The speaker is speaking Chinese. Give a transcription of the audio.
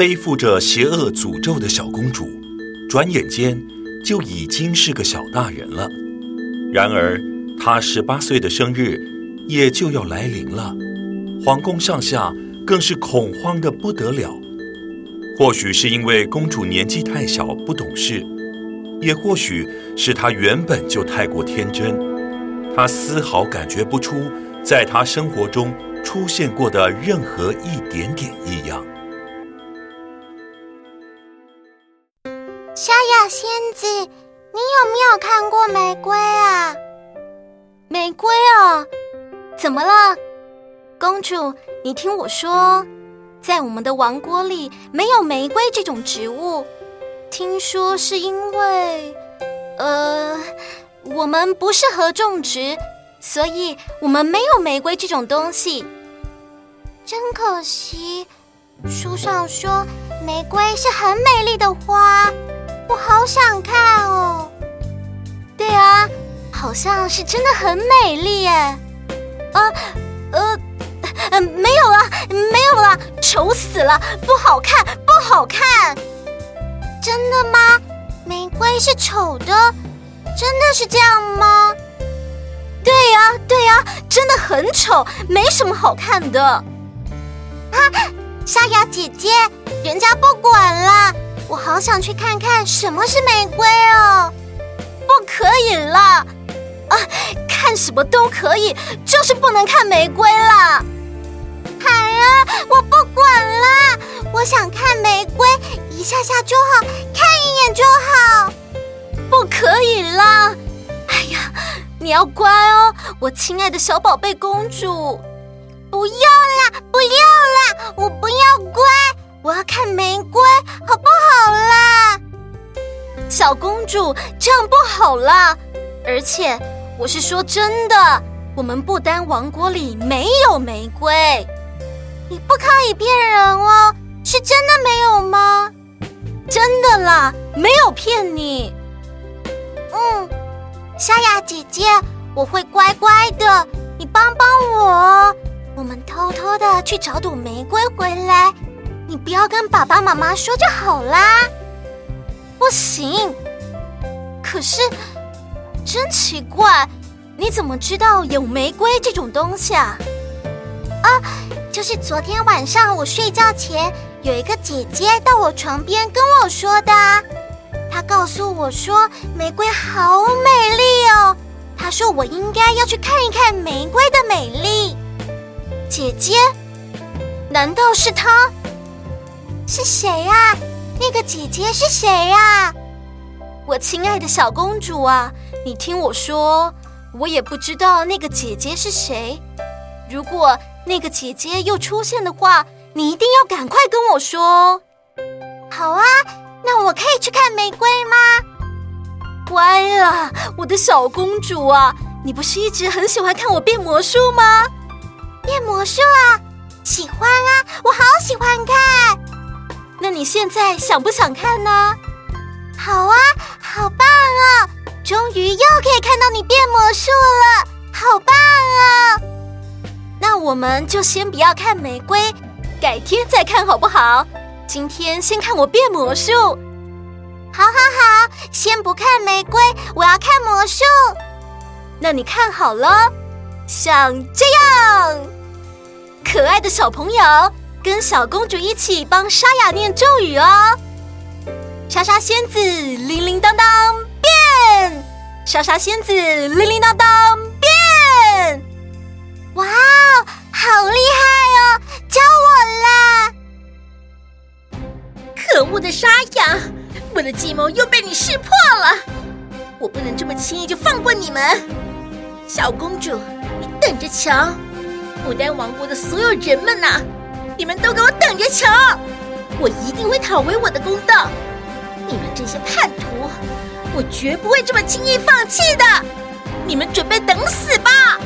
背负着邪恶诅咒的小公主，转眼间就已经是个小大人了。然而，她十八岁的生日也就要来临了，皇宫上下更是恐慌得不得了。或许是因为公主年纪太小，不懂事。也或许是她原本就太过天真，她丝毫感觉不出在她生活中出现过的任何一点点异样。沙哑仙子，你有没有看过玫瑰啊？玫瑰啊？怎么了？公主，你听我说，在我们的王国里没有玫瑰这种植物。听说是因为，呃，我们不适合种植，所以我们没有玫瑰这种东西。真可惜，书上说玫瑰是很美丽的花，像是真的很美丽耶。啊，呃，呃，没有了，没有了，丑死了，不好看，不好看。真的吗？玫瑰是丑的，真的是这样吗？对呀，对呀，真的很丑，没什么好看的。啊，沙哑姐姐，人家不管了，我好想去看看什么是玫瑰哦。不可以啦！啊，看什么都可以，就是不能看玫瑰啦。哎呀，我不管了，我想看玫瑰。一下下就好，看一眼就好，不可以啦！哎呀，你要乖哦，我亲爱的小宝贝公主。不要啦，不要啦，我不要乖，我要看玫瑰，好不好啦？小公主，这样不好啦！而且我是说真的，我们不丹王国里没有玫瑰，你不可以骗人哦，是真的没有吗？真的啦，没有骗你。嗯，夏雅姐姐，我会乖乖的，你帮帮我。我们偷偷的去找朵玫瑰回来，你不要跟爸爸妈妈说就好啦。不行，可是真奇怪，你怎么知道有玫瑰这种东西啊？啊，就是昨天晚上我睡觉前。有一个姐姐到我床边跟我说的，她告诉我说玫瑰好美丽哦，她说我应该要去看一看玫瑰的美丽。姐姐？难道是她？是谁呀？那个姐姐是谁呀？我亲爱的小公主啊，你听我说，我也不知道那个姐姐是谁。如果那个姐姐又出现的话，你一定要赶快跟我说。好啊，那我可以去看玫瑰吗？乖了，我的小公主啊，你不是一直很喜欢看我变魔术吗？变魔术啊，喜欢啊，我好喜欢看。那你现在想不想看呢？好啊，好棒啊！终于又可以看到你变魔术了，好棒啊！那我们就先不要看玫瑰。改天再看好不好？今天先看我变魔术。好好好，先不看玫瑰，我要看魔术。那你看好了，像这样，可爱的小朋友跟小公主一起帮沙雅念咒语哦。莎莎仙子铃铃当当，沙沙仙子铃铃当当变。哇，好厉害哦！教我啦！可恶的沙哑，我的计谋又被你识破了！我不能这么轻易就放过你们！小公主，你等着瞧！牡丹王国的所有人们呐，你们都给我等着瞧！我一定会讨回我的公道！你们这些叛徒，我绝不会这么轻易放弃的！你们准备等死吧！